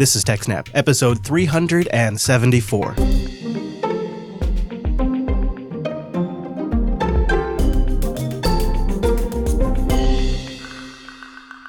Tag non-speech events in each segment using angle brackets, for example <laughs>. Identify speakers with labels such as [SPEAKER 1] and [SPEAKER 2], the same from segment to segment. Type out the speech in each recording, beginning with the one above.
[SPEAKER 1] This is TechSnap, episode 374.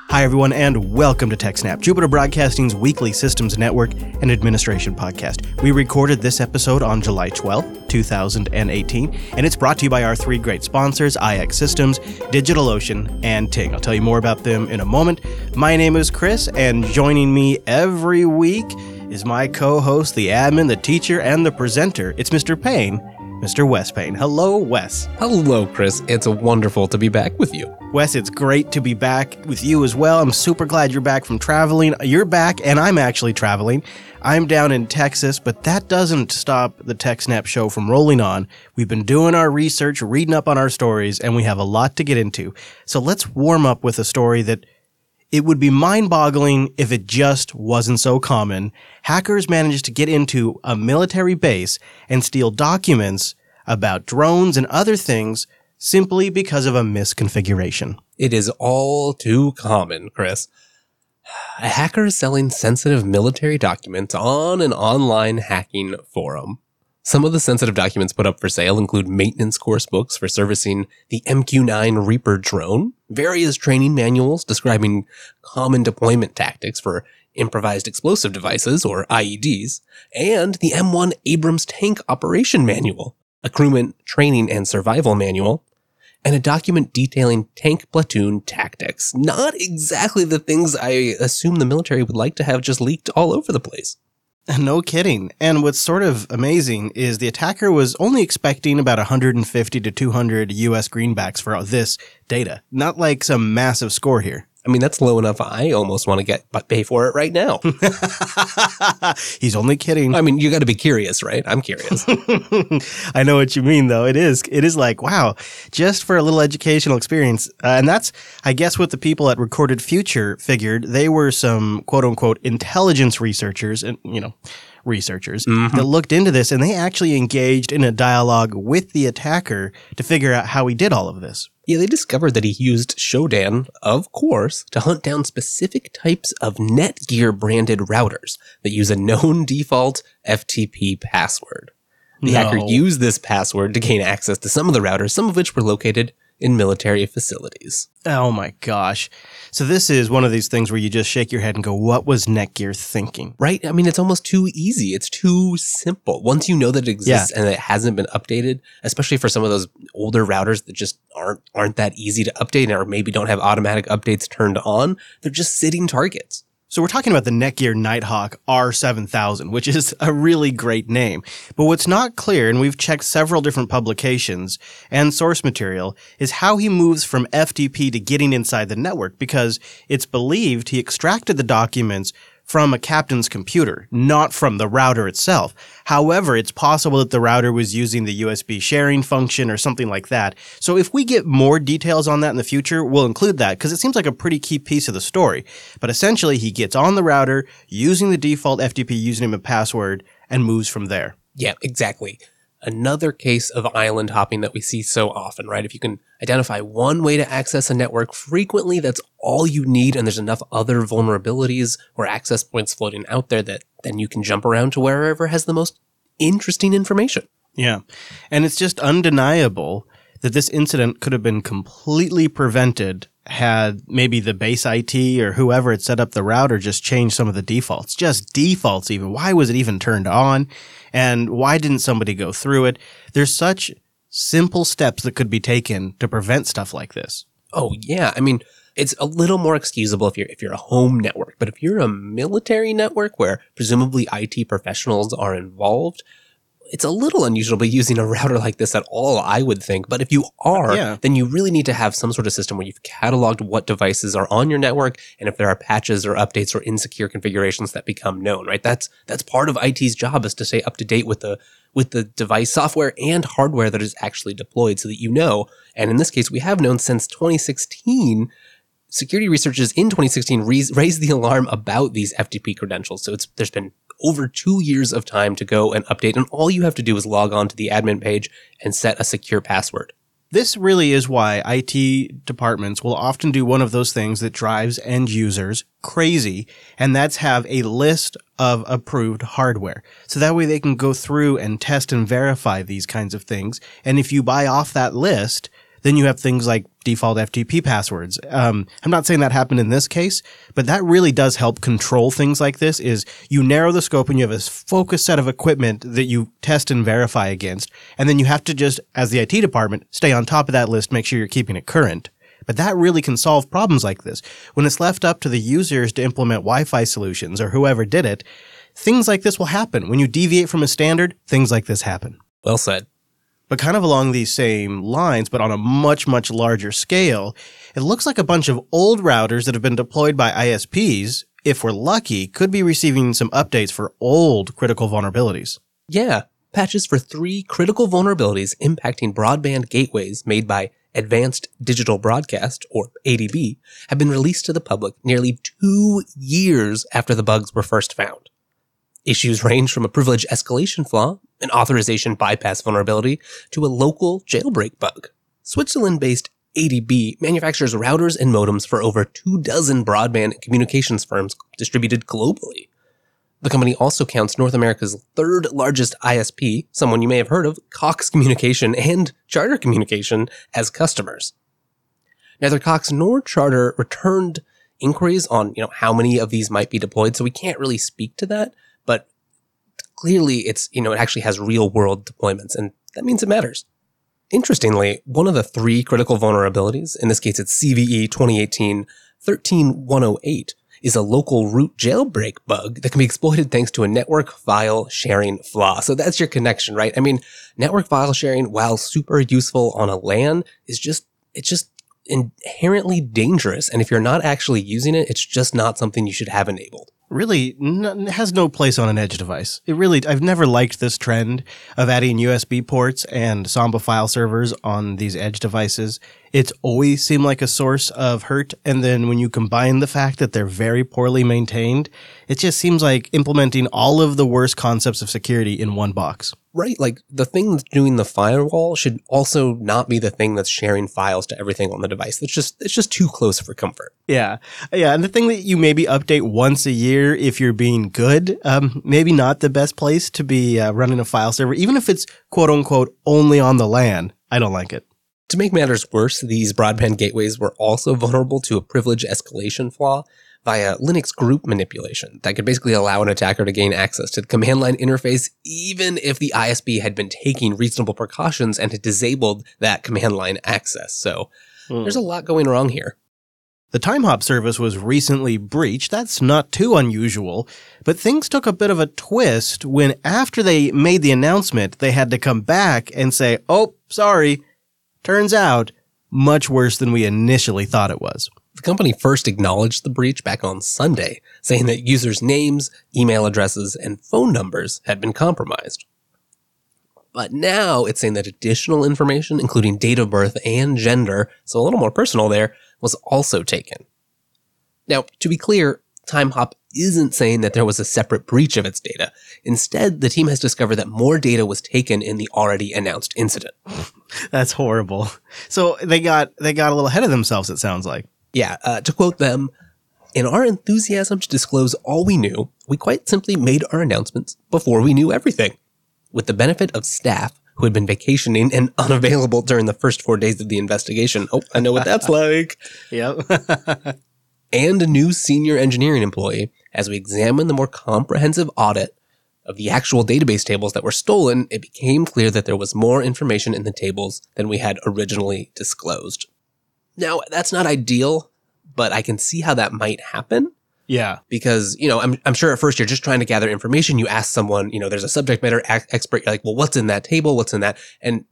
[SPEAKER 1] Hi, everyone, and welcome to TechSnap, Jupiter Broadcasting's weekly systems network and administration podcast. We recorded this episode on July 12th, 2018, and it's brought to you by our three great sponsors IX Systems, DigitalOcean, and Ting. I'll tell you more about them in a moment. My name is Chris, and joining me every week is my co host, the admin, the teacher, and the presenter. It's Mr. Payne. Mr. Wes Payne. Hello, Wes.
[SPEAKER 2] Hello, Chris. It's wonderful to be back with you.
[SPEAKER 1] Wes, it's great to be back with you as well. I'm super glad you're back from traveling. You're back, and I'm actually traveling. I'm down in Texas, but that doesn't stop the TechSnap show from rolling on. We've been doing our research, reading up on our stories, and we have a lot to get into. So let's warm up with a story that it would be mind boggling if it just wasn't so common. Hackers managed to get into a military base and steal documents about drones and other things simply because of a misconfiguration.
[SPEAKER 2] It is all too common, Chris. A hacker is selling sensitive military documents on an online hacking forum. Some of the sensitive documents put up for sale include maintenance course books for servicing the MQ-9 Reaper drone, various training manuals describing common deployment tactics for improvised explosive devices or IEDs, and the M1 Abrams tank operation manual, a crewman training and survival manual, and a document detailing tank platoon tactics. Not exactly the things I assume the military would like to have just leaked all over the place. <laughs>
[SPEAKER 1] No kidding. And what's sort of amazing is the attacker was only expecting about 150 to 200 US greenbacks for this data. Not like some massive score here.
[SPEAKER 2] I mean, that's low enough. I almost want to get but pay for it right now. <laughs>
[SPEAKER 1] He's only kidding.
[SPEAKER 2] I mean, you got to be curious, right? I'm curious. <laughs>
[SPEAKER 1] I know what you mean, though. It is. It is like wow, just for a little educational experience, uh, and that's, I guess, what the people at Recorded Future figured. They were some quote unquote intelligence researchers, and you know, researchers mm-hmm. that looked into this, and they actually engaged in a dialogue with the attacker to figure out how he did all of this.
[SPEAKER 2] Yeah, they discovered that he used Shodan, of course, to hunt down specific types of Netgear branded routers that use a known <laughs> default FTP password. The no. hacker used this password to gain access to some of the routers, some of which were located in military facilities.
[SPEAKER 1] Oh my gosh. So this is one of these things where you just shake your head and go, what was Netgear thinking?
[SPEAKER 2] Right? I mean, it's almost too easy. It's too simple. Once you know that it exists yeah. and it hasn't been updated, especially for some of those older routers that just aren't aren't that easy to update or maybe don't have automatic updates turned on, they're just sitting targets.
[SPEAKER 1] So we're talking about the Netgear Nighthawk R7000, which is a really great name. But what's not clear, and we've checked several different publications and source material, is how he moves from FTP to getting inside the network because it's believed he extracted the documents from a captain's computer, not from the router itself. However, it's possible that the router was using the USB sharing function or something like that. So if we get more details on that in the future, we'll include that because it seems like a pretty key piece of the story. But essentially, he gets on the router using the default FTP username and password and moves from there.
[SPEAKER 2] Yeah, exactly another case of island hopping that we see so often, right? If you can identify one way to access a network frequently, that's all you need. And there's enough other vulnerabilities or access points floating out there that then you can jump around to wherever has the most interesting information.
[SPEAKER 1] Yeah. And it's just undeniable that this incident could have been completely prevented had maybe the base IT or whoever had set up the router just changed some of the defaults, just defaults even. Why was it even turned on? And why didn't somebody go through it? There's such simple steps that could be taken to prevent stuff like this.
[SPEAKER 2] Oh yeah. I mean, it's a little more excusable if you're if you're a home network, but if you're a military network where presumably IT professionals are involved, it's a little unusual to be using a router like this at all, I would think. But if you are, yeah. then you really need to have some sort of system where you've cataloged what devices are on your network and if there are patches or updates or insecure configurations that become known, right? That's that's part of IT's job is to stay up to date with the with the device software and hardware that is actually deployed so that you know. And in this case, we have known since 2016 security researchers in 2016 raised the alarm about these FTP credentials. So it's there's been over two years of time to go and update. And all you have to do is log on to the admin page and set a secure password.
[SPEAKER 1] This really is why IT departments will often do one of those things that drives end users crazy, and that's have a list of approved hardware. So that way they can go through and test and verify these kinds of things. And if you buy off that list, then you have things like default FTP passwords. Um, I'm not saying that happened in this case, but that really does help control things like this is you narrow the scope and you have a focused set of equipment that you test and verify against. And then you have to just, as the IT department, stay on top of that list, make sure you're keeping it current. But that really can solve problems like this. When it's left up to the users to implement Wi-Fi solutions or whoever did it, things like this will happen. When you deviate from a standard, things like this happen.
[SPEAKER 2] Well said.
[SPEAKER 1] But kind of along these same lines, but on a much, much larger scale, it looks like a bunch of old routers that have been deployed by ISPs, if we're lucky, could be receiving some updates for old critical vulnerabilities.
[SPEAKER 2] Yeah, patches for three critical vulnerabilities impacting broadband gateways made by Advanced Digital Broadcast, or ADB, have been released to the public nearly two years after the bugs were first found. Issues range from a privilege escalation flaw, an authorization bypass vulnerability, to a local jailbreak bug. Switzerland based ADB manufactures routers and modems for over two dozen broadband communications firms distributed globally. The company also counts North America's third largest ISP, someone you may have heard of, Cox Communication and Charter Communication, as customers. Neither Cox nor Charter returned inquiries on, you know, how many of these might be deployed, so we can't really speak to that but clearly it's, you know, it actually has real world deployments and that means it matters. Interestingly, one of the three critical vulnerabilities, in this case it's CVE 2018 13108, is a local root jailbreak bug that can be exploited thanks to a network file sharing flaw. So that's your connection, right? I mean, network file sharing, while super useful on a LAN, is just, it's just inherently dangerous. And if you're not actually using it, it's just not something you should have enabled
[SPEAKER 1] really n- has no place on an edge device. It really, I've never liked this trend of adding USB ports and Samba file servers on these edge devices. It's always seemed like a source of hurt. And then when you combine the fact that they're very poorly maintained, it just seems like implementing all of the worst concepts of security in one box.
[SPEAKER 2] Right. Like the thing that's doing the firewall should also not be the thing that's sharing files to everything on the device. That's just, it's just too close for comfort.
[SPEAKER 1] Yeah. Yeah. And the thing that you maybe update once a year if you're being good, um, maybe not the best place to be uh, running a file server, even if it's quote unquote only on the LAN. I don't like it.
[SPEAKER 2] To make matters worse, these broadband gateways were also vulnerable to a privilege escalation flaw via Linux group manipulation that could basically allow an attacker to gain access to the command line interface even if the ISP had been taking reasonable precautions and had disabled that command line access. So hmm. there's a lot going wrong here.
[SPEAKER 1] The TimeHop service was recently breached. That's not too unusual, but things took a bit of a twist when after they made the announcement, they had to come back and say, "Oh, sorry. Turns out much worse than we initially thought it was."
[SPEAKER 2] The company first acknowledged the breach back on Sunday, saying that users' names, email addresses, and phone numbers had been compromised. But now it's saying that additional information, including date of birth and gender, so a little more personal there, was also taken. Now, to be clear, TimeHop isn't saying that there was a separate breach of its data. Instead, the team has discovered that more data was taken in the already announced incident. <laughs>
[SPEAKER 1] That's horrible. So they got they got a little ahead of themselves it sounds like.
[SPEAKER 2] Yeah, uh, to quote them, in our enthusiasm to disclose all we knew, we quite simply made our announcements before we knew everything. With the benefit of staff who had been vacationing and unavailable during the first four days of the investigation. Oh, I know what that's <laughs> like.
[SPEAKER 1] Yep. <laughs>
[SPEAKER 2] and a new senior engineering employee, as we examined the more comprehensive audit of the actual database tables that were stolen, it became clear that there was more information in the tables than we had originally disclosed. Now, that's not ideal, but I can see how that might happen.
[SPEAKER 1] Yeah.
[SPEAKER 2] Because, you know, I'm, I'm sure at first you're just trying to gather information. You ask someone, you know, there's a subject matter expert. You're like, well, what's in that table? What's in that? And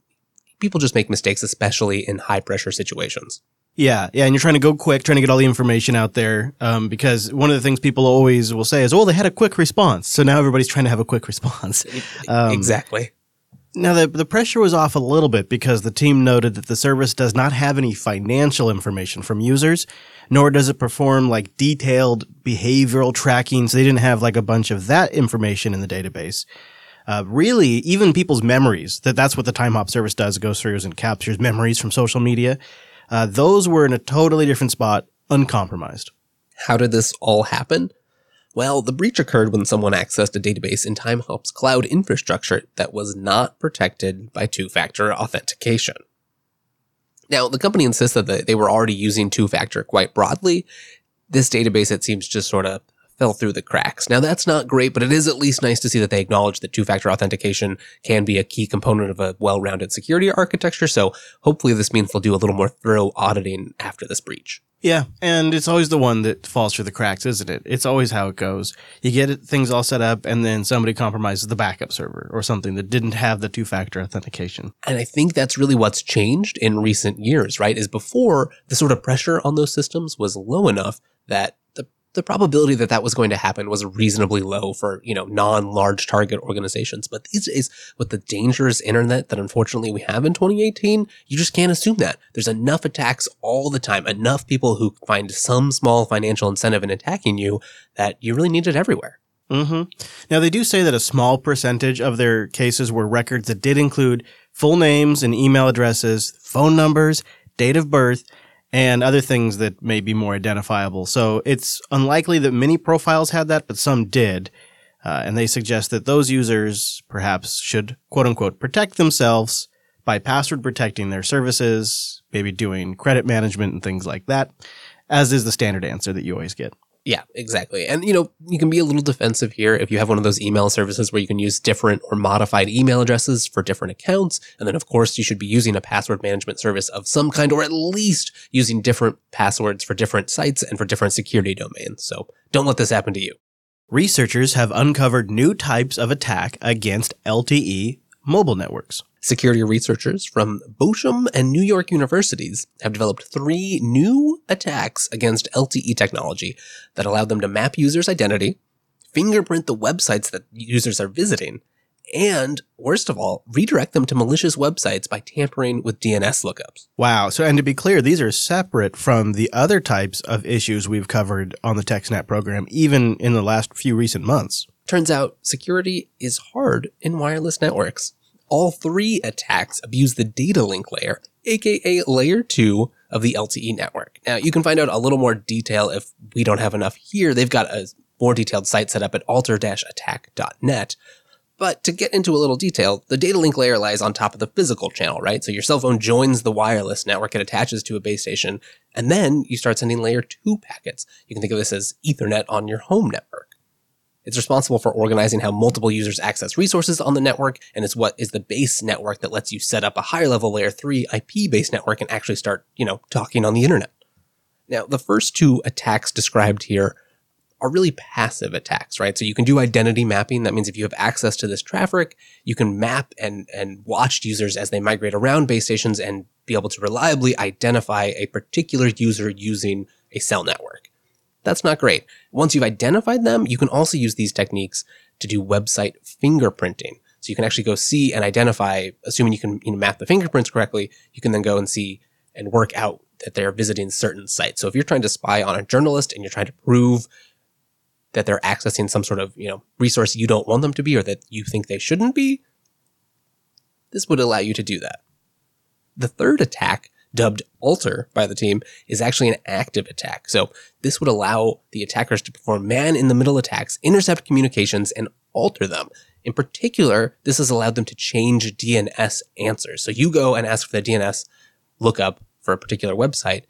[SPEAKER 2] people just make mistakes, especially in high pressure situations.
[SPEAKER 1] Yeah, yeah, and you're trying to go quick, trying to get all the information out there, um, because one of the things people always will say is, "Oh, they had a quick response," so now everybody's trying to have a quick <laughs> response.
[SPEAKER 2] Um, exactly.
[SPEAKER 1] Now, the, the pressure was off a little bit because the team noted that the service does not have any financial information from users, nor does it perform like detailed behavioral tracking. So they didn't have like a bunch of that information in the database. Uh, really, even people's memories, that that's what the time hop service does, it goes through and captures memories from social media. Uh, those were in a totally different spot, uncompromised.
[SPEAKER 2] How did this all happen? Well, the breach occurred when someone accessed a database in TimeHop's cloud infrastructure that was not protected by two-factor authentication. Now, the company insists that they were already using two-factor quite broadly. This database, it seems, just sort of fell through the cracks. Now that's not great, but it is at least nice to see that they acknowledge that two-factor authentication can be a key component of a well-rounded security architecture. So hopefully this means they'll do a little more thorough auditing after this breach.
[SPEAKER 1] Yeah, and it's always the one that falls through the cracks, isn't it? It's always how it goes. You get things all set up, and then somebody compromises the backup server or something that didn't have the two-factor authentication.
[SPEAKER 2] And I think that's really what's changed in recent years, right? Is before the sort of pressure on those systems was low enough that the probability that that was going to happen was reasonably low for, you know, non-large target organizations. But these days, with the dangerous internet that unfortunately we have in 2018, you just can't assume that. There's enough attacks all the time, enough people who find some small financial incentive in attacking you that you really need it everywhere.
[SPEAKER 1] Mm-hmm. Now, they do say that a small percentage of their cases were records that did include full names and email addresses, phone numbers, date of birth, and other things that may be more identifiable. So it's unlikely that many profiles had that, but some did. Uh, and they suggest that those users perhaps should quote unquote protect themselves by password protecting their services, maybe doing credit management and things like that, as is the standard answer that you always get.
[SPEAKER 2] Yeah, exactly. And you know, you can be a little defensive here if you have one of those email services where you can use different or modified email addresses for different accounts. And then of course you should be using a password management service of some kind or at least using different passwords for different sites and for different security domains. So don't let this happen to you.
[SPEAKER 1] Researchers have uncovered new types of attack against LTE mobile networks.
[SPEAKER 2] Security researchers from Bochum and New York universities have developed three new attacks against LTE technology that allow them to map users' identity, fingerprint the websites that users are visiting, and worst of all, redirect them to malicious websites by tampering with DNS lookups.
[SPEAKER 1] Wow. So, and to be clear, these are separate from the other types of issues we've covered on the TechSnap program, even in the last few recent months.
[SPEAKER 2] Turns out security is hard in wireless networks all three attacks abuse the data link layer, aka layer 2 of the LTE network. Now, you can find out a little more detail if we don't have enough here. They've got a more detailed site set up at alter-attack.net. But to get into a little detail, the data link layer lies on top of the physical channel, right? So your cell phone joins the wireless network, it attaches to a base station, and then you start sending layer 2 packets. You can think of this as Ethernet on your home network. It's responsible for organizing how multiple users access resources on the network, and it's what is the base network that lets you set up a higher level layer 3 IP based network and actually start, you know, talking on the internet. Now, the first two attacks described here are really passive attacks, right? So you can do identity mapping. That means if you have access to this traffic, you can map and, and watch users as they migrate around base stations and be able to reliably identify a particular user using a cell network. That's not great. Once you've identified them, you can also use these techniques to do website fingerprinting. So you can actually go see and identify, assuming you can you know, map the fingerprints correctly, you can then go and see and work out that they're visiting certain sites. So if you're trying to spy on a journalist and you're trying to prove that they're accessing some sort of, you know, resource you don't want them to be or that you think they shouldn't be, this would allow you to do that. The third attack dubbed Alter by the team, is actually an active attack. So this would allow the attackers to perform man in the middle attacks, intercept communications, and alter them. In particular, this has allowed them to change DNS answers. So you go and ask for the DNS lookup for a particular website.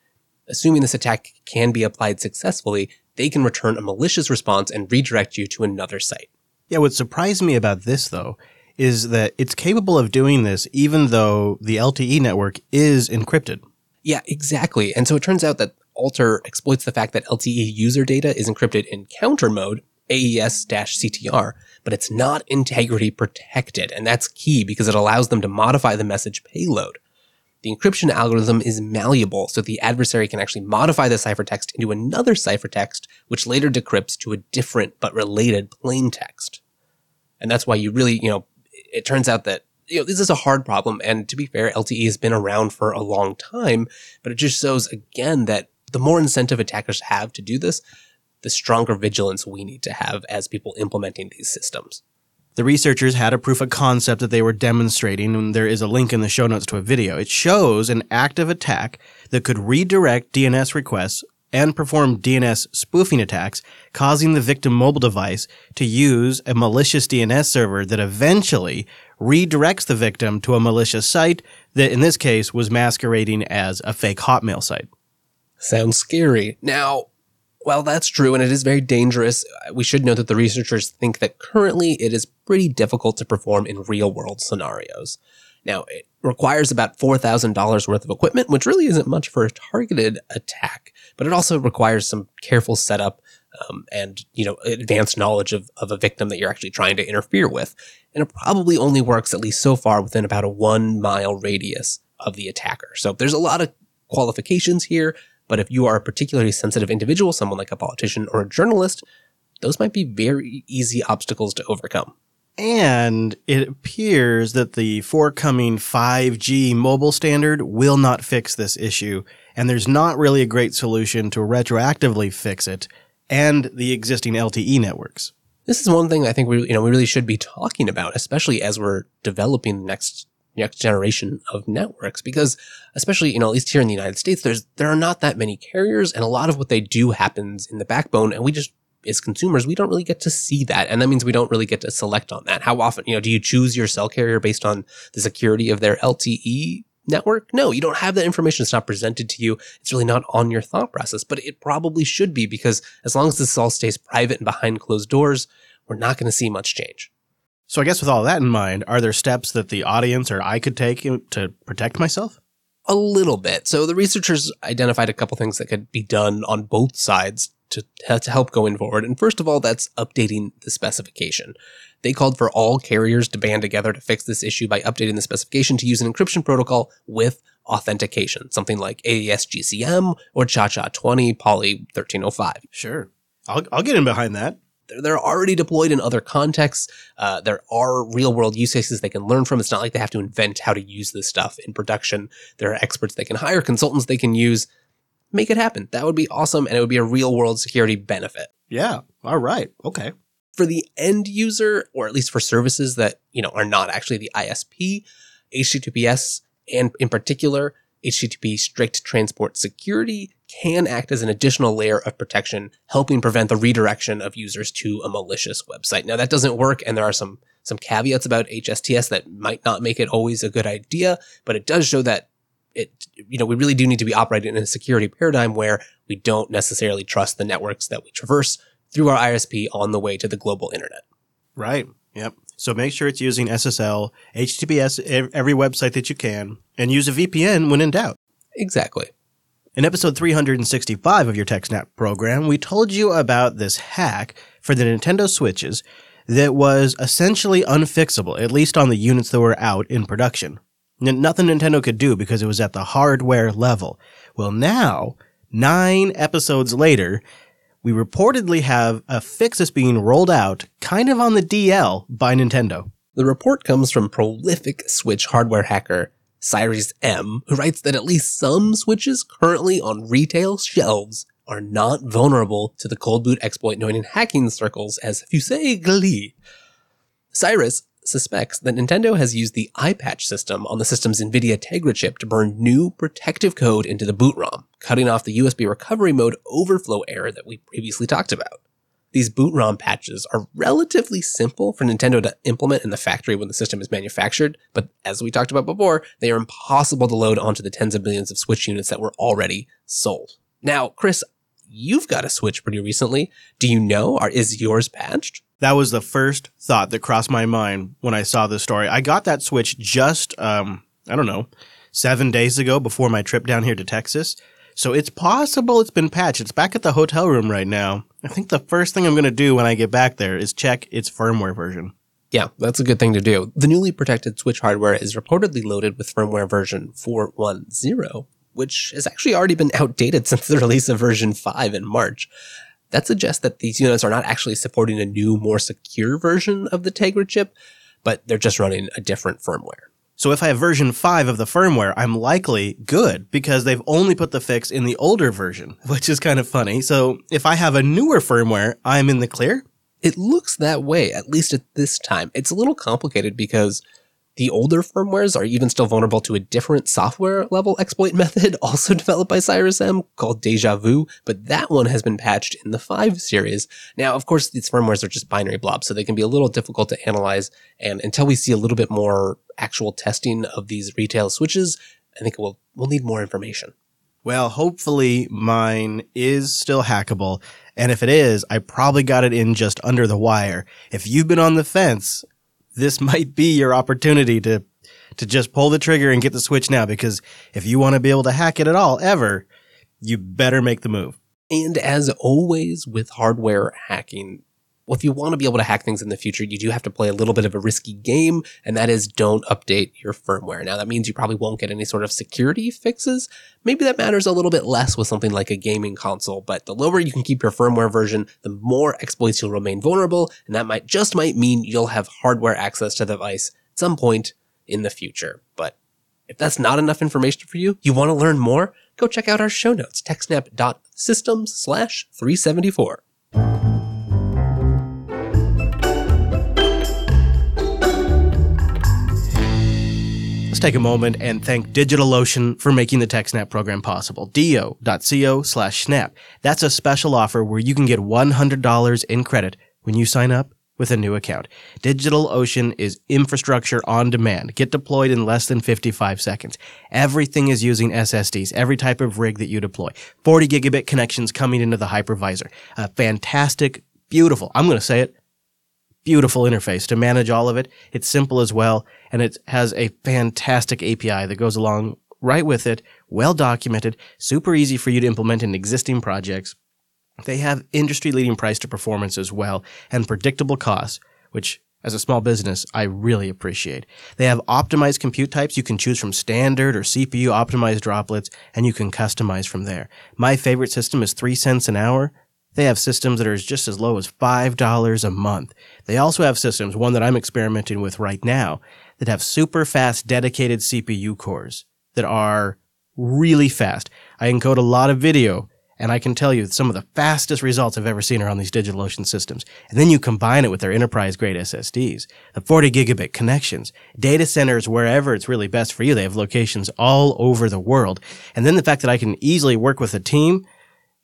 [SPEAKER 2] Assuming this attack can be applied successfully, they can return a malicious response and redirect you to another site.
[SPEAKER 1] Yeah, what surprised me about this though is that it's capable of doing this even though the LTE network is encrypted.
[SPEAKER 2] Yeah, exactly. And so it turns out that Alter exploits the fact that LTE user data is encrypted in counter mode, AES-CTR, but it's not integrity protected. And that's key because it allows them to modify the message payload. The encryption algorithm is malleable, so the adversary can actually modify the ciphertext into another ciphertext, which later decrypts to a different but related plain text. And that's why you really, you know, it turns out that you know, this is a hard problem. And to be fair, LTE has been around for a long time, but it just shows again that the more incentive attackers have to do this, the stronger vigilance we need to have as people implementing these systems.
[SPEAKER 1] The researchers had a proof of concept that they were demonstrating, and there is a link in the show notes to a video. It shows an active attack that could redirect DNS requests and perform DNS spoofing attacks, causing the victim mobile device to use a malicious DNS server that eventually redirects the victim to a malicious site that in this case was masquerading as a fake Hotmail site.
[SPEAKER 2] Sounds scary. Now, while that's true and it is very dangerous, we should note that the researchers think that currently it is pretty difficult to perform in real world scenarios. Now, it requires about $4,000 worth of equipment, which really isn't much for a targeted attack, but it also requires some careful setup um, and, you know, advanced knowledge of, of a victim that you're actually trying to interfere with. And it probably only works at least so far within about a one mile radius of the attacker. So there's a lot of qualifications here, but if you are a particularly sensitive individual, someone like a politician or a journalist, those might be very easy obstacles to overcome.
[SPEAKER 1] And it appears that the forthcoming 5G mobile standard will not fix this issue. And there's not really a great solution to retroactively fix it and the existing LTE networks.
[SPEAKER 2] This is one thing I think we, you know, we really should be talking about, especially as we're developing the next next generation of networks because especially you know at least here in the United States there's there are not that many carriers and a lot of what they do happens in the backbone and we just as consumers, we don't really get to see that. And that means we don't really get to select on that. How often, you know, do you choose your cell carrier based on the security of their LTE network? No, you don't have that information. It's not presented to you. It's really not on your thought process, but it probably should be because as long as this all stays private and behind closed doors, we're not going to see much change.
[SPEAKER 1] So I guess with all that in mind, are there steps that the audience or I could take to protect myself?
[SPEAKER 2] A little bit. So the researchers identified a couple things that could be done on both sides to, to help going forward. And first of all, that's updating the specification. They called for all carriers to band together to fix this issue by updating the specification to use an encryption protocol with authentication, something like AES GCM or ChaCha20 Poly 1305.
[SPEAKER 1] Sure. I'll, I'll get in behind that.
[SPEAKER 2] They're, they're already deployed in other contexts. Uh, there are real world use cases they can learn from. It's not like they have to invent how to use this stuff in production. There are experts they can hire, consultants they can use make it happen. That would be awesome. And it would be a real world security benefit.
[SPEAKER 1] Yeah. All right. Okay.
[SPEAKER 2] For the end user, or at least for services that, you know, are not actually the ISP, HTTPS and in particular, HTTP strict transport security can act as an additional layer of protection, helping prevent the redirection of users to a malicious website. Now that doesn't work, and there are some some caveats about HSTS that might not make it always a good idea, but it does show that it, you know, we really do need to be operating in a security paradigm where we don't necessarily trust the networks that we traverse through our ISP on the way to the global internet.
[SPEAKER 1] Right. Yep. So make sure it's using SSL, HTTPS, every website that you can, and use a VPN when in doubt.
[SPEAKER 2] Exactly.
[SPEAKER 1] In episode 365 of your TechSnap program, we told you about this hack for the Nintendo Switches that was essentially unfixable, at least on the units that were out in production. Nothing Nintendo could do because it was at the hardware level. Well, now, nine episodes later, we reportedly have a fix that's being rolled out kind of on the DL by Nintendo.
[SPEAKER 2] The report comes from prolific Switch hardware hacker Cyrus M, who writes that at least some Switches currently on retail shelves are not vulnerable to the cold boot exploit known in hacking circles as Fusée Gelée. Cyrus suspects that Nintendo has used the iPatch system on the system's NVIDIA Tegra chip to burn new protective code into the boot ROM, cutting off the USB recovery mode overflow error that we previously talked about. These boot ROM patches are relatively simple for Nintendo to implement in the factory when the system is manufactured, but as we talked about before, they are impossible to load onto the tens of millions of Switch units that were already sold. Now, Chris, you've got a Switch pretty recently. Do you know, or is yours patched?
[SPEAKER 1] That was the first thought that crossed my mind when I saw this story. I got that Switch just, um, I don't know, seven days ago before my trip down here to Texas. So it's possible it's been patched. It's back at the hotel room right now. I think the first thing I'm going to do when I get back there is check its firmware version.
[SPEAKER 2] Yeah, that's a good thing to do. The newly protected Switch hardware is reportedly loaded with firmware version 410, which has actually already been outdated <laughs> since the release of version 5 in March. That suggests that these units are not actually supporting a new, more secure version of the Tegra chip, but they're just running a different firmware.
[SPEAKER 1] So if I have version 5 of the firmware, I'm likely good because they've only put the fix in the older version, <laughs> which is kind of funny. So if I have a newer firmware, I'm in the clear?
[SPEAKER 2] It looks that way, at least at this time. It's a little complicated because the older firmwares are even still vulnerable to a different software level exploit <laughs> method, also developed by SciresM, called Deja Vu, but that one has been patched in the 5 series. Now, of course, these firmwares are just binary blobs, so they can be a little difficult to analyze, and until we see a little bit more actual testing of these retail switches, I think we'll, we'll need more information.
[SPEAKER 1] Well, hopefully mine is still hackable. And if it is, I probably got it in just under the wire. If you've been on the fence, this might be your opportunity to to just pull the trigger and get the switch now because if you want to be able to hack it at all ever, you better make the move.
[SPEAKER 2] And as always with hardware hacking, well, if you want to be able to hack things in the future, you do have to play a little bit of a risky game, and that is don't update your firmware. Now, that means you probably won't get any sort of security fixes. Maybe that matters a little bit less with something like a gaming console, but the lower you can keep your firmware version, the more exploits you'll remain vulnerable, and that might just might mean you'll have hardware access to the device at some point in the future. But if that's not enough information for you, you want to learn more, go check out our show notes, techsnap.systems slash 374.
[SPEAKER 1] Take a moment and thank DigitalOcean for making the TechSnap program possible. do.co slash snap. That's a special offer where you can get $100 in credit when you sign up with a new account. DigitalOcean is infrastructure on demand. Get deployed in less than 55 seconds. Everything is using SSDs, every type of rig that you deploy. 40 gigabit connections coming into the hypervisor. A fantastic, beautiful, I'm going to say it, beautiful interface to manage all of it. It's simple as well, and it has a fantastic API that goes along right with it, well documented, super easy for you to implement in existing projects. They have industry leading price to performance as well and predictable costs, which as a small business, I really appreciate. They have optimized compute types. You can choose from standard or CPU optimized droplets and you can customize from there. My favorite system is three cents an hour. They have systems that are just as low as $5 a month. They also have systems, one that I'm experimenting with right now, that have super fast dedicated CPU cores that are really fast. I encode a lot of video and I can tell you some of the fastest results I've ever seen are on these DigitalOcean systems. And then you combine it with their enterprise grade SSDs, the 40 gigabit connections, data centers wherever it's really best for you. They have locations all over the world. And then the fact that I can easily work with a team,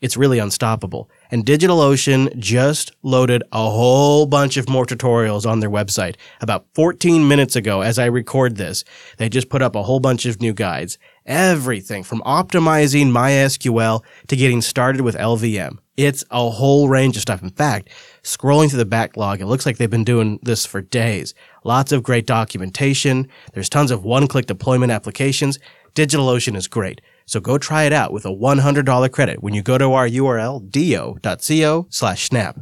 [SPEAKER 1] it's really unstoppable. And DigitalOcean just loaded a whole bunch of more tutorials on their website about 14 minutes ago as I record this. They just put up a whole bunch of new guides. Everything from optimizing MySQL to getting started with LVM. It's a whole range of stuff. In fact, scrolling through the backlog, it looks like they've been doing this for days. Lots of great documentation. There's tons of one-click deployment applications. DigitalOcean is great. So go try it out with a $100 credit when you go to our URL, do.co slash snap.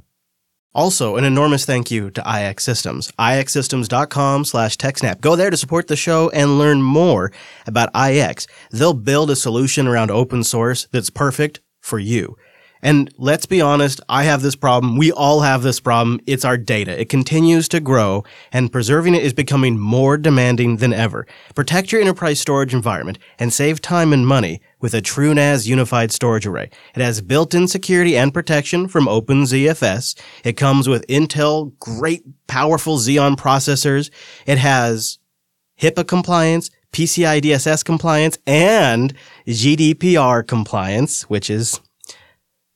[SPEAKER 1] Also, an enormous thank you to IX Systems, ixsystems.com slash techsnap. Go there to support the show and learn more about IX. They'll build a solution around open source that's perfect for you. And let's be honest, I have this problem. We all have this problem. It's our data. It continues to grow and preserving it is becoming more demanding than ever. Protect your enterprise storage environment and save time and money with a TrueNAS unified storage array. It has built-in security and protection from OpenZFS. It comes with Intel great powerful Xeon processors. It has HIPAA compliance, PCI DSS compliance, and GDPR compliance, which is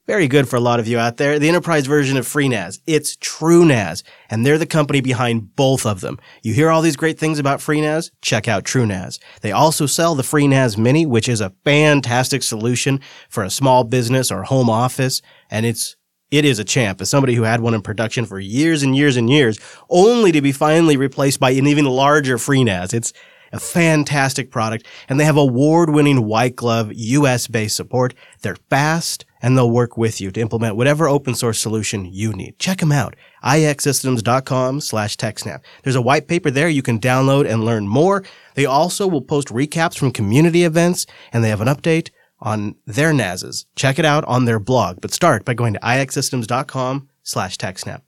[SPEAKER 1] very good for a lot of you out there. The enterprise version of FreeNAS. It's TrueNAS, and they're the company behind both of them. You hear all these great things about FreeNAS? Check out TrueNAS. They also sell the FreeNAS Mini, which is a fantastic solution for a small business or home office, and it's it is a champ. As somebody who had one in production for years and years and years, only to be finally replaced by an even larger FreeNAS. It's a fantastic product, and they have award-winning white glove US-based support. They're fast, and they'll work with you to implement whatever open source solution you need. Check them out. ixsystems.com slash techsnap. There's a white paper there you can download and learn more. They also will post recaps from community events, and they have an update on their NASs. Check it out on their blog, but start by going to ixsystems.com slash techsnap.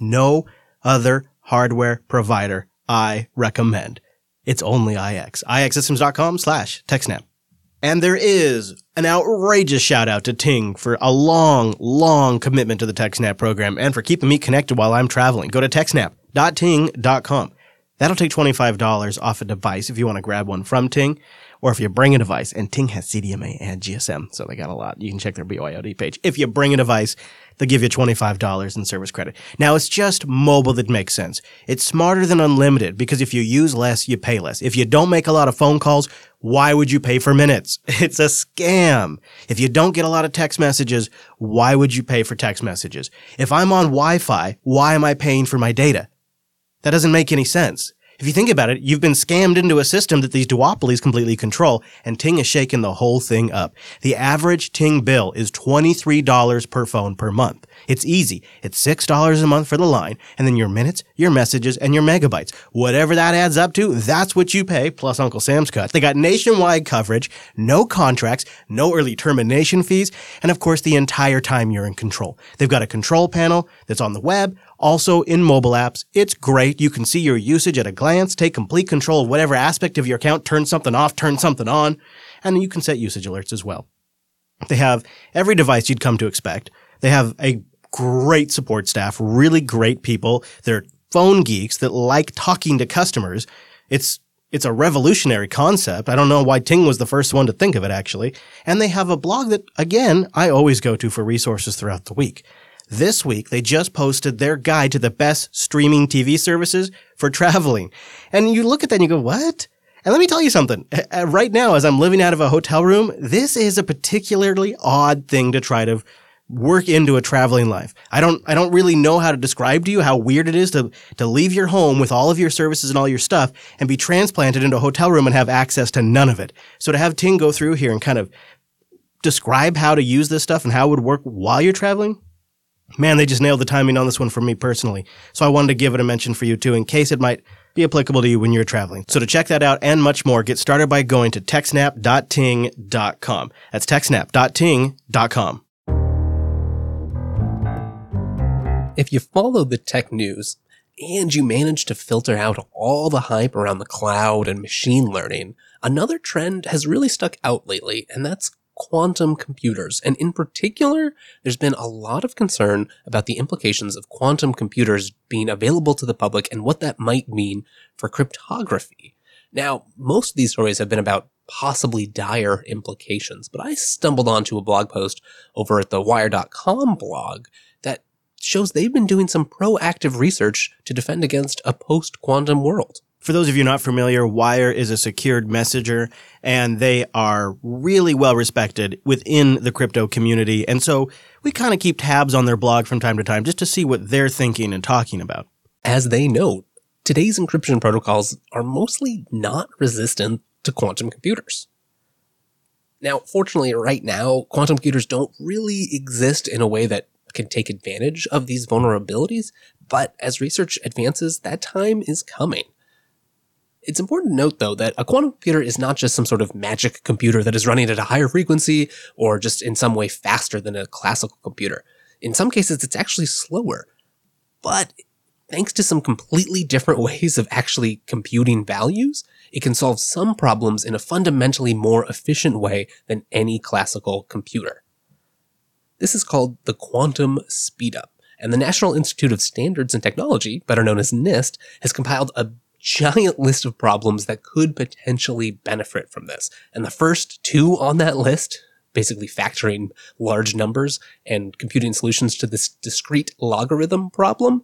[SPEAKER 1] No other hardware provider I recommend. It's only IX. ixsystems.com slash TechSnap. And there is an outrageous shout out to Ting for a long, long commitment to the TechSnap program and for keeping me connected while I'm traveling. Go to techsnap.ting.com. That'll take $25 off a device if you want to grab one from Ting or if you bring a device. And Ting has CDMA and GSM, so they got a lot. You can check their BYOD page. If you bring a device, they'll give you $25 in service credit. Now it's just mobile that makes sense. It's smarter than unlimited because if you use less, you pay less. If you don't make a lot of phone calls, why would you pay for minutes? <laughs> It's a scam. If you don't get a lot of text messages, why would you pay for text messages? If I'm on Wi-Fi, why am I paying for my data? That doesn't make any sense. If you think about it, you've been scammed into a system that these duopolies completely control, and Ting is shaking the whole thing up. The average Ting bill is $23 per phone per month. It's easy. It's $6 a month for the line, and then your minutes, your messages, and your megabytes. Whatever that adds up to, that's what you pay, plus Uncle Sam's cut. They got nationwide coverage, no contracts, no early termination fees, and of course the entire time you're in control. They've got a control panel that's on the web, also in mobile apps. It's great. You can see your usage at a glance, take complete control of whatever aspect of your account, turn something off, turn something on, and you can set usage alerts as well. They have every device you'd come to expect. They have a great support staff, really great people. They're phone geeks that like talking to customers. It's it's a revolutionary concept. I don't know why Ting was the first one to think of it actually. And they have a blog that again, I always go to for resources throughout the week. This week, they just posted their guide to the best streaming TV services for traveling. And you look at that and you go, what? And let me tell you something. <laughs> Right now, as I'm living out of a hotel room, this is a particularly odd thing to try to work into a traveling life. I don't, I don't really know how to describe to you how weird it is to, to leave your home with all of your services and all your stuff and be transplanted into a hotel room and have access to none of it. So to have Ting go through here and kind of describe how to use this stuff and how it would work while you're traveling, man, they just nailed the timing on this one for me personally. So I wanted to give it a mention for you too, in case it might be applicable to you when you're traveling. So to check that out and much more, get started by going to techsnap.ting.com. That's techsnap.ting.com.
[SPEAKER 2] If you follow the tech news and you manage to filter out all the hype around the cloud and machine learning, another trend has really stuck out lately, and that's quantum computers. And in particular, there's been a lot of concern about the implications of quantum computers being available to the public and what that might mean for cryptography. Now, most of these stories have been about possibly dire implications, but I stumbled onto a blog post over at the wire.com blog that shows they've been doing some proactive research to defend against a post quantum world.
[SPEAKER 1] For those of you not familiar, Wire is a secured messenger and they are really well respected within the crypto community. And so we kind of keep tabs on their blog from time to time just to see what they're thinking and talking about.
[SPEAKER 2] As they note, today's encryption protocols are mostly not resistant to quantum computers. Now, fortunately, right now, quantum computers don't really exist in a way that can take advantage of these vulnerabilities, but as research advances, that time is coming. It's important to note, though, that a quantum computer is not just some sort of magic computer that is running at a higher frequency or just in some way faster than a classical computer. In some cases, it's actually slower. But thanks to some completely different <laughs> ways of actually computing values, it can solve some problems in a fundamentally more efficient way than any classical computer. This is called the quantum speedup. And the National Institute of Standards and Technology, better known as NIST, has compiled a giant list of problems that could potentially benefit from this. And the first two on that list, basically factoring large numbers and computing solutions to this discrete logarithm problem,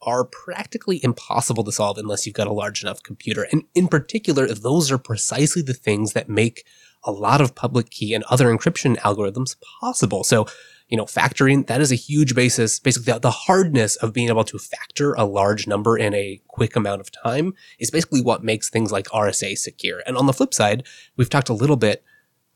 [SPEAKER 2] are practically impossible to solve unless you've got a large enough computer. And in particular, those are precisely the things that make a lot of public key and other encryption algorithms possible. So you know, factoring, that is a huge basis. Basically, the, the, hardness of being able to factor a large number in a quick amount of time is basically what makes things like RSA secure. And on the flip side, we've talked a little bit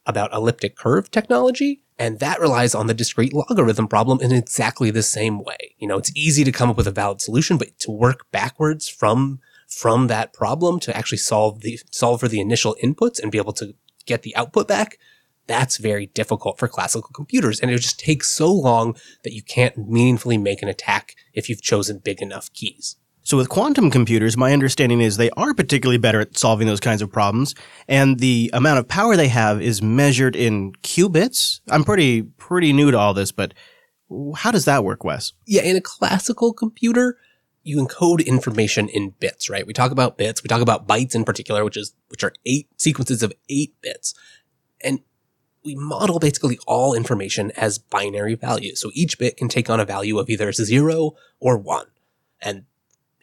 [SPEAKER 2] about elliptic curve technology, and that relies on the discrete logarithm problem in exactly the same way. You know, it's easy to come up with a valid solution, but to work backwards from from that problem to actually solve the solve for the initial inputs and be able to get the output back that's very difficult for classical computers. And it just takes so long that you can't meaningfully make an attack if you've chosen big enough keys.
[SPEAKER 1] So with quantum computers, my understanding is they are particularly better at solving those kinds of problems, and the amount of power they have is measured in qubits. I'm pretty pretty new to all this, but how does that work, Wes?
[SPEAKER 2] Yeah, in a classical computer, you encode information in bits, right? We talk about bits, we talk about bytes in particular, which is which are eight sequences of 8 bits. We model basically all information as binary values. So each bit can take on a value of either 0 or 1. And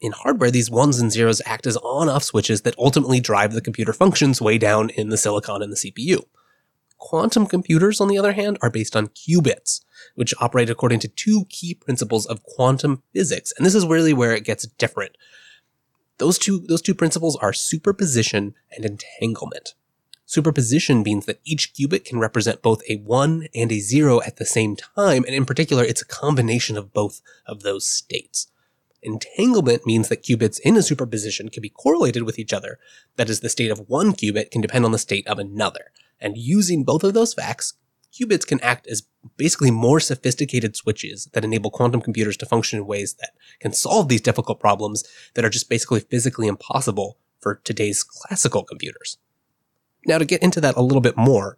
[SPEAKER 2] in hardware, these ones and zeros act as on-off switches that ultimately drive the computer functions way down in the silicon and the CPU. Quantum computers, on the other hand, are based on qubits, which operate according to two key principles of quantum physics. And this is really where it gets different. Those two, those two principles are superposition and entanglement. Superposition means that each qubit can represent both a 1 and a 0 at the same time, and in particular, it's a combination of both of those states. Entanglement means that qubits in a superposition can be correlated with each other. That is, the state of one qubit can depend on the state of another. And using both of those facts, qubits can act as basically more sophisticated switches that enable quantum computers to function in ways that can solve these difficult problems that are just basically physically impossible for today's classical computers. Now, to get into that a little bit more,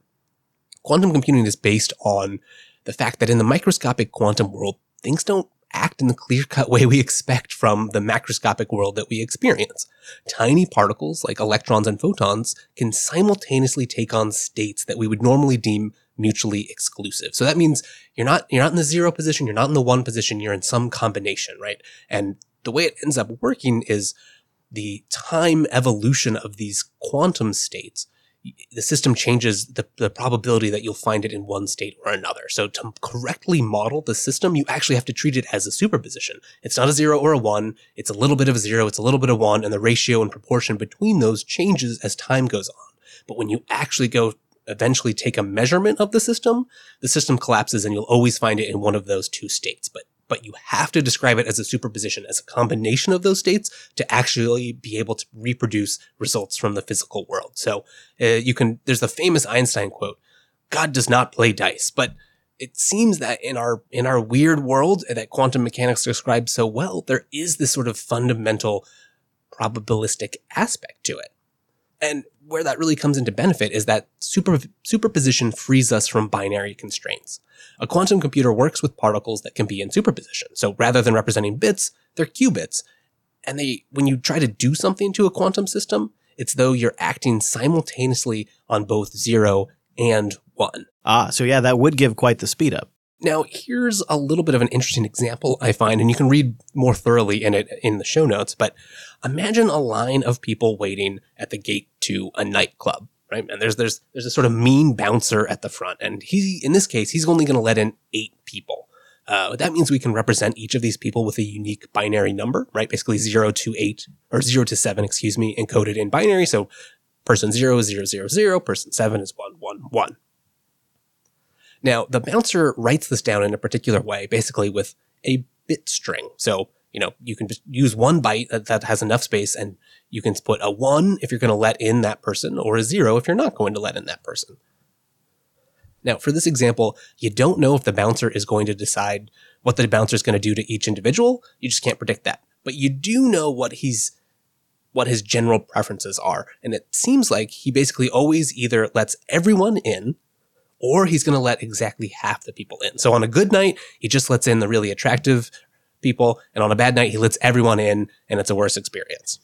[SPEAKER 2] quantum computing is based on the fact that in the microscopic quantum world, things don't act in the clear cut way we expect from the macroscopic world that we experience. Tiny particles like electrons and photons can simultaneously take on states that we would normally deem mutually exclusive. So that means you're not, you're not in the zero position, you're not in the one position, you're in some combination, right? And the way it ends up working is the time evolution of these quantum states the system changes the, the probability that you'll find it in one state or another. So to correctly model the system, you actually have to treat it as a superposition. It's not a zero or a one. It's a little bit of a zero. It's a little bit of one. And the ratio and proportion between those changes as time goes on. But when you actually go eventually take a measurement of the system, the system collapses and you'll always find it in one of those two states. But but you have to describe it as a superposition, as a combination of those states to actually be able to reproduce results from the physical world. So uh, you can, there's the famous Einstein quote, God does not play dice, but it seems that in our, in our weird world that quantum mechanics describes so well, there is this sort of fundamental probabilistic aspect to it. And where that really comes into benefit is that super, superposition frees us from binary constraints. A quantum computer works with particles that can be in superposition. So rather than representing bits, they're qubits. And they, when you try to do something to a quantum system, it's though you're acting simultaneously on both zero and one.
[SPEAKER 1] Ah, so yeah, that would give quite the speed up.
[SPEAKER 2] Now, here's a little bit of an interesting example I find, and you can read more thoroughly in it in the show notes, but imagine a line of people waiting at the gate to a nightclub, right? And there's, there's, there's a sort of mean bouncer at the front. And he, in this case, he's only going to let in eight people. Uh, that means we can represent each of these people with a unique binary number, right? Basically zero to eight or zero to seven, excuse me, encoded in binary. So person zero is zero, zero, zero. Person seven is one, one, one. Now, the bouncer writes this down in a particular way, basically with a bit string. So, you know, you can just use one byte that, that has enough space and you can put a one if you're going to let in that person or a zero if you're not going to let in that person. Now, for this example, you don't know if the bouncer is going to decide what the bouncer is going to do to each individual. You just can't predict that. But you do know what he's, what his general preferences are. And it seems like he basically always either lets everyone in or he's going to let exactly half the people in. So on a good night, he just lets in the really attractive people. And on a bad night, he lets everyone in and it's a worse experience.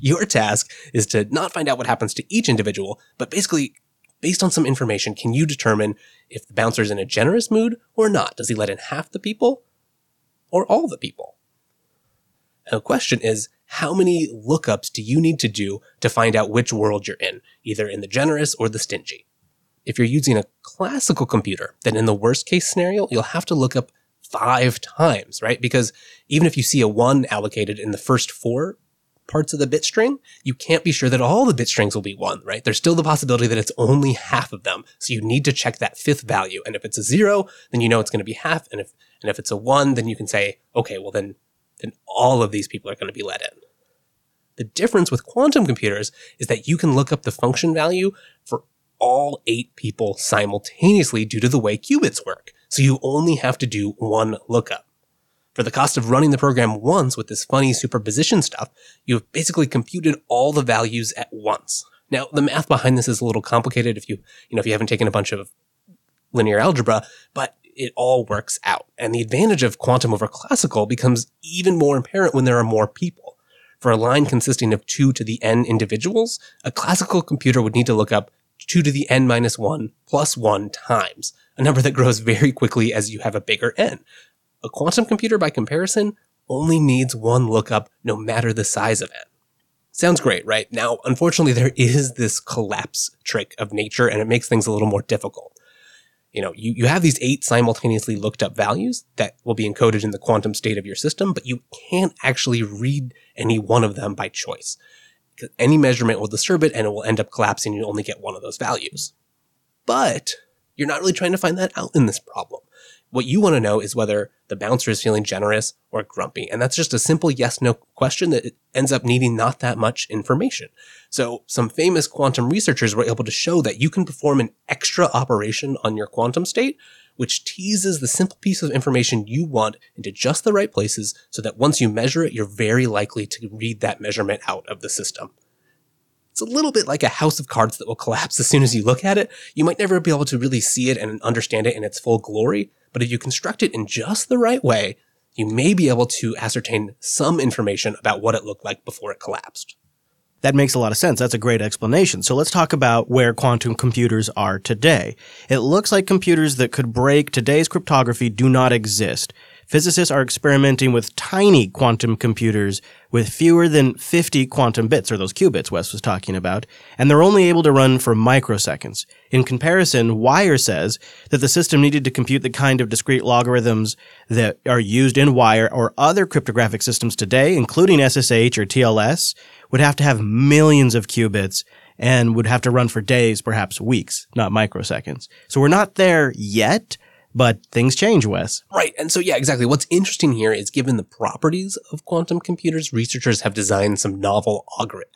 [SPEAKER 2] Your task is to not find out what happens to each individual, but basically, based on some information, can you determine if the bouncer's in a generous mood or not? Does he let in half the people or all the people? And the question is, how many lookups do you need to do to find out which world you're in, either in the generous or the stingy? If you're using a classical computer, then in the worst case scenario, you'll have to look up five times, right? Because even if you see a one allocated in the first four parts of the bit string, you can't be sure that all the bit strings will be one, right? There's still the possibility that it's only half of them. So you need to check that fifth value. And if it's a zero, then you know it's going to be half. And if, and if it's a one, then you can say, okay, well then, then all of these people are going to be let in. The difference with quantum computers is that you can look up the function value all eight people simultaneously due to the way qubits work. So you only have to do one lookup. For the cost of running the program once with this funny superposition stuff, you've basically computed all the values at once. Now, the math behind this is a little complicated if you, you know, if you haven't taken a bunch of linear algebra, but it all works out. And the advantage of quantum over classical becomes even more apparent when there are more people. For a line consisting of 2 to the n individuals, a classical computer would need to look up 2 to the n minus 1 plus 1 times, a number that grows very quickly as you have a bigger n. A quantum computer, by comparison, only needs one lookup no matter the size of n. Sounds great, right? Now, unfortunately, there is this collapse trick of nature and it makes things a little more difficult you know, you, you have these eight simultaneously looked up values that will be encoded in the quantum state of your system, but you can't actually read any one of them by choice. Any measurement will disturb it and it will end up collapsing. You only get one of those values. But you're not really trying to find that out in this problem. What you want to know is whether the bouncer is feeling generous or grumpy. And that's just a simple yes no question that ends up needing not that much information. So some famous quantum researchers were able to show that you can perform an extra operation on your quantum state, which teases the simple piece of information you want into just the right places so that once you measure it, you're very likely to read that measurement out of the system. It's a little bit like a house of cards that will collapse as soon as you look at it. You might never be able to really see it and understand it in its full glory, but if you construct it in just the right way, you may be able to ascertain some information about what it looked like before it collapsed.
[SPEAKER 1] That makes a lot of sense. That's a great explanation. So let's talk about where quantum computers are today. It looks like computers that could break today's cryptography do not exist physicists are experimenting with tiny quantum computers with fewer than 50 quantum bits, or those qubits Wes was talking about, and they're only able to run for microseconds. In comparison, Wire says that the system needed to compute the kind of discrete logarithms that are used in Wire or other cryptographic systems today, including SSH or TLS, would have to have millions of qubits and would have to run for days, perhaps weeks, not microseconds. So we're not there yet, but things change, Wes.
[SPEAKER 2] Right. And so, yeah, exactly. What's interesting here is given the properties of quantum computers, researchers have designed some novel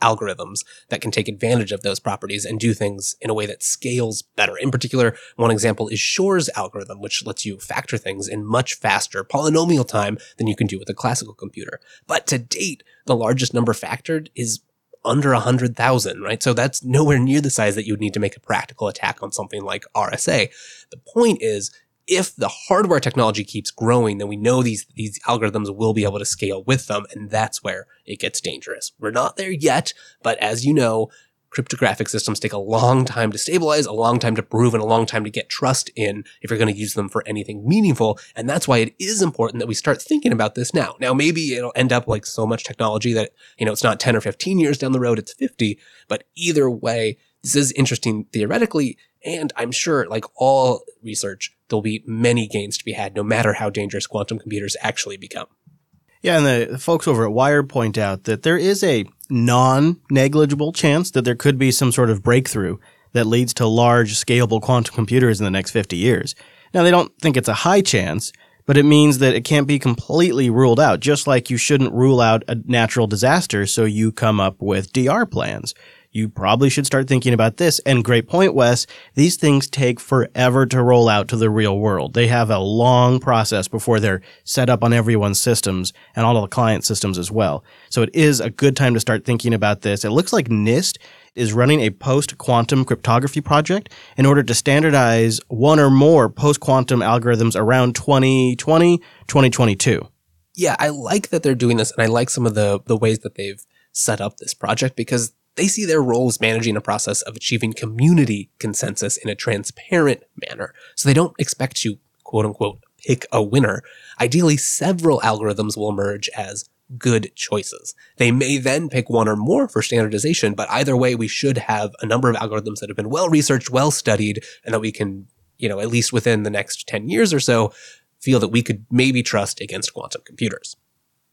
[SPEAKER 2] algorithms that can take advantage of those properties and do things in a way that scales better. In particular, one example is Shor's algorithm, which lets you factor things in much faster polynomial time than you can do with a classical computer. But to date, the largest number factored is under 100,000, right? So that's nowhere near the size that you would need to make a practical attack on something like RSA. The point is if the hardware technology keeps growing, then we know these, these algorithms will be able to scale with them. And that's where it gets dangerous. We're not there yet, but as you know, cryptographic systems take a long time to stabilize, a long time to prove, and a long time to get trust in if you're going to use them for anything meaningful. And that's why it is important that we start thinking about this now. Now, maybe it'll end up like so much technology that, you know, it's not 10 or 15 years down the road, it's 50. But either way, this is interesting theoretically. And I'm sure, like all research, there'll be many gains to be had, no matter how dangerous quantum computers actually become.
[SPEAKER 1] Yeah, and the folks over at Wired point out that there is a non negligible chance that there could be some sort of breakthrough that leads to large, scalable quantum computers in the next 50 years. Now, they don't think it's a high chance, but it means that it can't be completely ruled out, just like you shouldn't rule out a natural disaster so you come up with DR plans you probably should start thinking about this. And great point, Wes. These things take forever to roll out to the real world. They have a long process before they're set up on everyone's systems and all of the client systems as well. So it is a good time to start thinking about this. It looks like NIST is running a post quantum cryptography project in order to standardize one or more post quantum algorithms around 2020, 2022.
[SPEAKER 2] Yeah, I like that they're doing this and I like some of the the ways that they've set up this project because they see their role as managing a process of achieving community consensus in a transparent manner. So they don't expect to quote unquote pick a winner. Ideally, several algorithms will emerge as good choices. They may then pick one or more for standardization, but either way, we should have a number of algorithms that have been well researched, well studied, and that we can, you know, at least within the next 10 years or so, feel that we could maybe trust against quantum computers.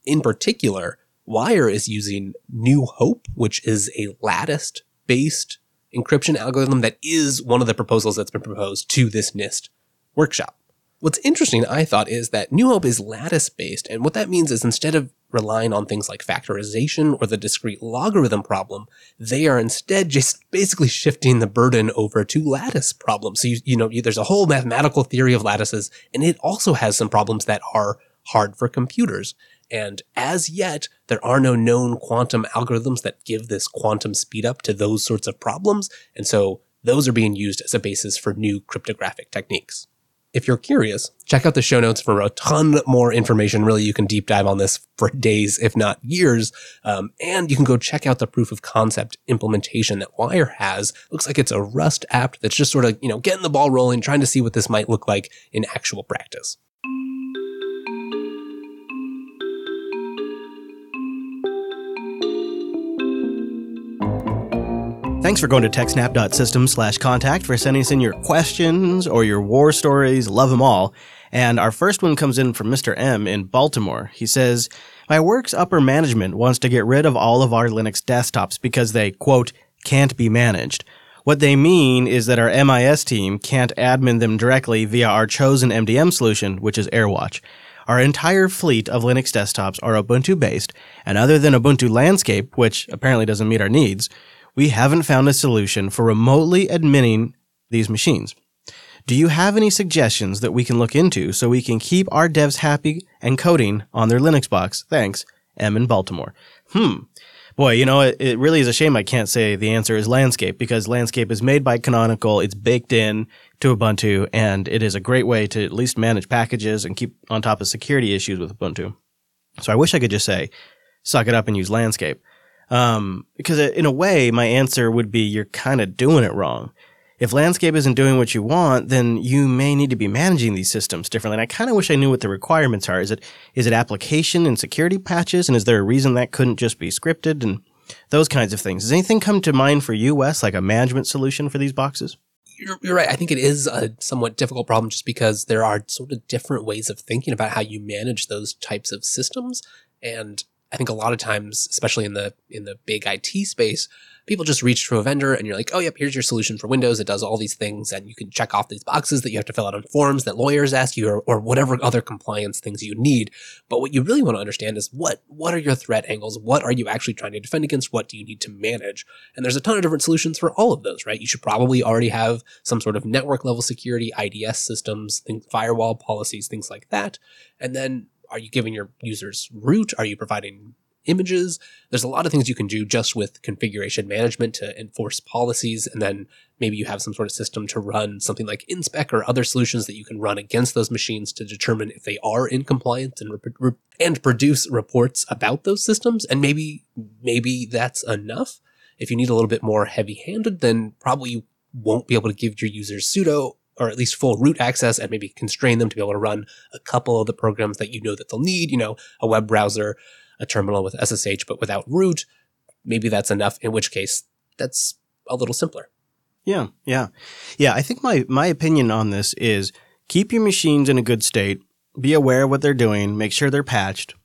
[SPEAKER 2] In particular, Wire is using New Hope, which is a latticed based encryption algorithm that is one of the proposals that's been proposed to this NIST workshop. What's interesting, I thought, is that New Hope is lattice based. And what that means is instead of relying on things like factorization or the discrete logarithm problem, they are instead just basically shifting the burden over to lattice problems. So, you, you know, there's a whole mathematical theory of lattices, and it also has some problems that are hard for computers. And as yet, there are no known quantum algorithms that give this quantum speed up to those sorts of problems. And so those are being used as a basis for new cryptographic techniques. If you're curious, check out the show notes for a ton more information. Really, you can deep dive on this for <laughs> days, if not years. Um, and you can go check out the proof of concept implementation that Wire has. Looks like it's a Rust app that's just sort of, you know, getting the ball rolling, trying to see what this might look like in actual practice.
[SPEAKER 1] Thanks for going to techsnap.system slash contact for sending us in your questions or your war stories. Love them all. And our first one comes in from Mr. M in Baltimore. He says, My work's upper management wants to get rid of all of our Linux desktops because they, quote, can't be managed. What they mean is that our MIS team can't admin them directly via our chosen MDM solution, which is AirWatch. Our entire fleet of Linux desktops are Ubuntu based, and other than Ubuntu Landscape, which apparently doesn't meet our needs, we haven't found a solution for remotely admitting these machines. Do you have any suggestions that we can look into so we can keep our devs happy and coding on their Linux box? Thanks, M in Baltimore. Hmm. Boy, you know, it, it really is a shame I can't say the answer is Landscape because Landscape is made by Canonical. It's baked in to Ubuntu and it is a great way to at least manage packages and keep on top of security issues with Ubuntu. So I wish I could just say, suck it up and use Landscape. Um, because in a way, my answer would be you're kind of doing it wrong. If landscape isn't doing what you want, then you may need to be managing these systems differently. And I kind of wish I knew what the requirements are. Is it is it application and security patches? And is there a reason that couldn't just be scripted and those kinds of things? Does anything come to mind for you, Wes, like a management solution for these boxes?
[SPEAKER 2] You're, you're right. I think it is a somewhat difficult problem just because there are sort of different ways of thinking about how you manage those types of systems. And I think a lot of times, especially in the in the big IT space, people just reach to a vendor and you're like, oh yep, here's your solution for Windows. It does all these things, and you can check off these boxes that you have to fill out on forms that lawyers ask you, or, or whatever other compliance things you need. But what you really want to understand is what what are your threat angles? What are you actually trying to defend against? What do you need to manage? And there's a ton of different solutions for all of those, right? You should probably already have some sort of network level security, IDS systems, firewall policies, things like that. And then are you giving your users root? Are you providing images? There's a lot of things you can do just with configuration management to enforce policies. And then maybe you have some sort of system to run something like InSpec or other solutions that you can run against those machines to determine if they are in compliance and, re- and produce reports about those systems. And maybe, maybe that's enough. If you need a little bit more heavy handed, then probably you won't be able to give your users sudo or at least full root access and maybe constrain them to be able to run a couple of the programs that you know that they'll need, you know, a web browser, a terminal with SSH, but without root. Maybe that's enough, in which case that's a little simpler.
[SPEAKER 1] Yeah, yeah. Yeah, I think my, my opinion on this is keep your machines in a good state, be aware of what they're doing, make sure they're patched,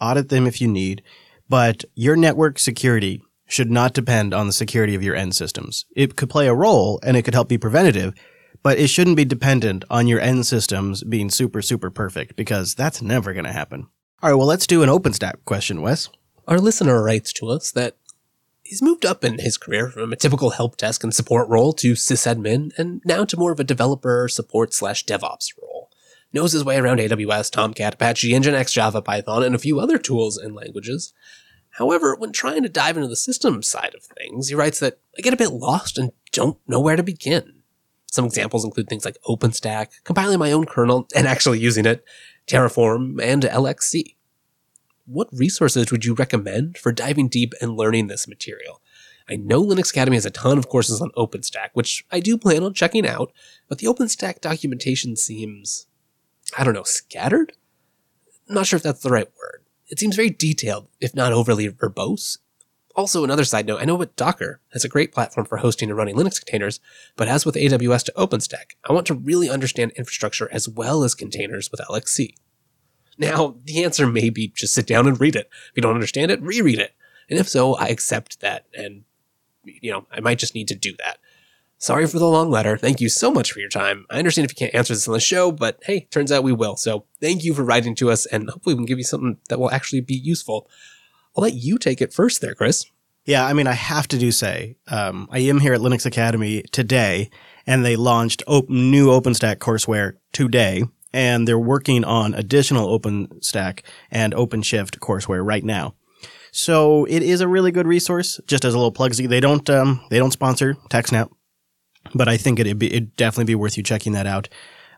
[SPEAKER 1] audit them if you need, but your network security should not depend on the security of your end systems. It could play a role and it could help be preventative, but it shouldn't be dependent on your end systems being super, super perfect because that's never going to happen. All right, well, let's do an OpenStack question, Wes.
[SPEAKER 2] Our listener writes to us that he's moved up in his career from a typical help desk and support role to sysadmin and now to more of a developer support slash DevOps role. Knows his way around AWS, Tomcat, Apache, Nginx, Java, Python, and a few other tools and languages. However, when trying to dive into the systems side of things, he writes that I get a bit lost and don't know where to begin. Some examples include things like OpenStack, compiling my own kernel and actually using it, Terraform, and LXC. What resources would you recommend for diving deep and learning this material? I know Linux Academy has a ton of courses on OpenStack, which I do plan on checking out, but the OpenStack documentation seems, I don't know, scattered? I'm not sure if that's the right word. It seems very detailed, if not overly verbose, also, another side note, I know what Docker has a great platform for hosting and running Linux containers, but as with AWS to OpenStack, I want to really understand infrastructure as well as containers with LXC. Now, the answer may be just sit down and read it. If you don't understand it, reread it. And if so, I accept that, and you know, I might just need to do that. Sorry for the long letter. Thank you so much for your time. I understand if you can't answer this on the show, but hey, turns out we will. So thank you for writing to us, and hopefully we can give you something that will actually be useful. I'll let you take it first there, Chris.
[SPEAKER 1] Yeah, I mean, I have to do say, um, I am here at Linux Academy today, and they launched op- new OpenStack courseware today. and they're working on additional OpenStack and OpenShift courseware right now. So it is a really good resource. Just as a little plug, they don't um, they don't sponsor TechSnap, but I think it'd, be, it'd definitely be worth you checking that out.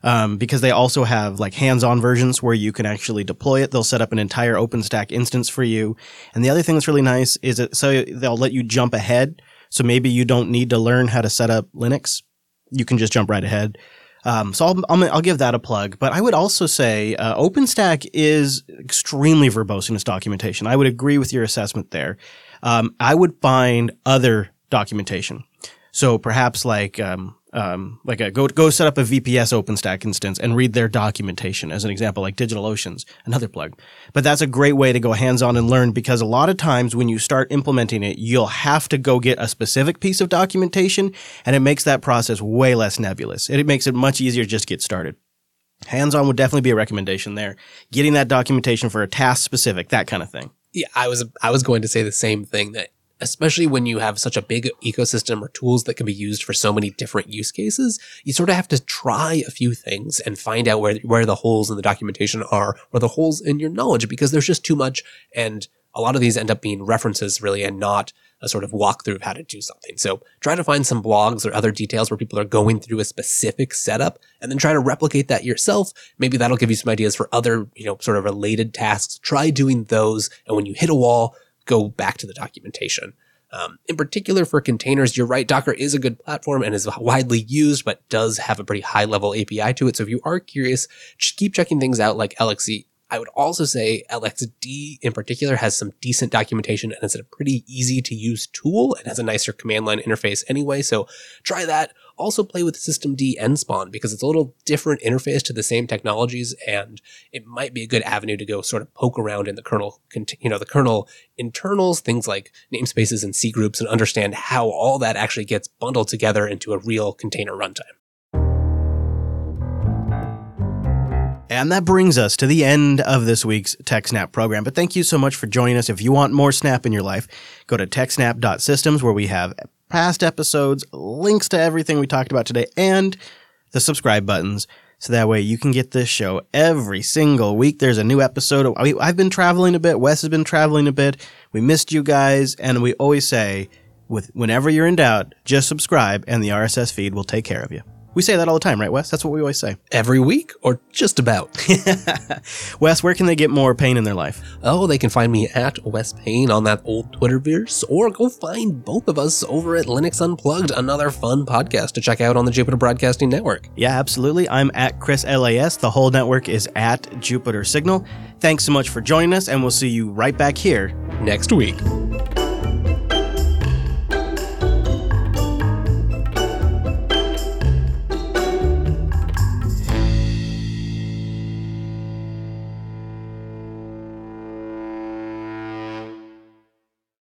[SPEAKER 1] Um, because they also have like hands-on versions where you can actually deploy it. They'll set up an entire OpenStack instance for you. And the other thing that's really nice is that so they'll let you jump ahead. So maybe you don't need to learn how to set up Linux. You can just jump right ahead. Um, so I'll, I'll, I'll, give that a plug. But I would also say uh, OpenStack is extremely verbose in its documentation. I would agree with your assessment there. Um, I would find other documentation. So perhaps like um, um, like a, go go set up a VPS OpenStack instance and read their documentation as an example, like DigitalOcean's, another plug. But that's a great way to go hands on and learn because a lot of times when you start implementing it, you'll have to go get a specific piece of documentation, and it makes that process way less nebulous. It, makes it much easier just to get started. Hands on would definitely be a recommendation there. Getting that documentation for a task specific, that kind of thing.
[SPEAKER 2] Yeah, I was I was going to say the same thing that especially when you have such a big ecosystem or tools that can be used for so many different use cases, you sort of have to try a few things and find out where, where the holes in the documentation are or the holes in your knowledge because there's just too much. And a lot of these end up being references really and not a sort of walkthrough of how to do something. So try to find some blogs or other details where people are going through a specific setup and then try to replicate that yourself. Maybe that'll give you some ideas for other, you know, sort of related tasks. Try doing those. And when you hit a wall, go back to the documentation. Um, in particular for containers, you're right. Docker is a good platform and is widely used, but does have a pretty high level API to it. So if you are curious, just keep checking things out like LXC. I would also say LXD in particular has some decent documentation and it's a pretty easy to use tool and has a nicer command line interface anyway. So try that. Also play with systemd-nspawn because it's a little different interface to the same technologies and it might be a good avenue to go sort of poke around in the kernel, you know, the kernel internals, things like namespaces and cgroups and understand how all that actually gets bundled together into a real container runtime.
[SPEAKER 1] And that brings us to the end of this week's TechSnap program. But thank you so much for joining us. If you want more Snap in your life, go to techsnap.systems where we have past episodes, links to everything we talked about today, and the subscribe buttons. So that way you can get this show every single week. There's a new episode. I've been traveling a bit. Wes has been traveling a bit. We missed you guys. And we always say, with whenever you're in doubt, just subscribe and the RSS feed will take care of you. We say that all the time, right, Wes? That's what we always say.
[SPEAKER 2] Every week or just about? <laughs>
[SPEAKER 1] Wes, where can they get more pain in their life?
[SPEAKER 2] Oh, they can find me at Wes Payne on that old Twitterverse, or go find both of us over at Linux Unplugged, another fun podcast to check out on the Jupiter Broadcasting Network.
[SPEAKER 1] Yeah, absolutely. I'm at Chris LAS. The whole network is at Jupiter Signal. Thanks so much for joining us, and we'll see you right back here
[SPEAKER 2] next week.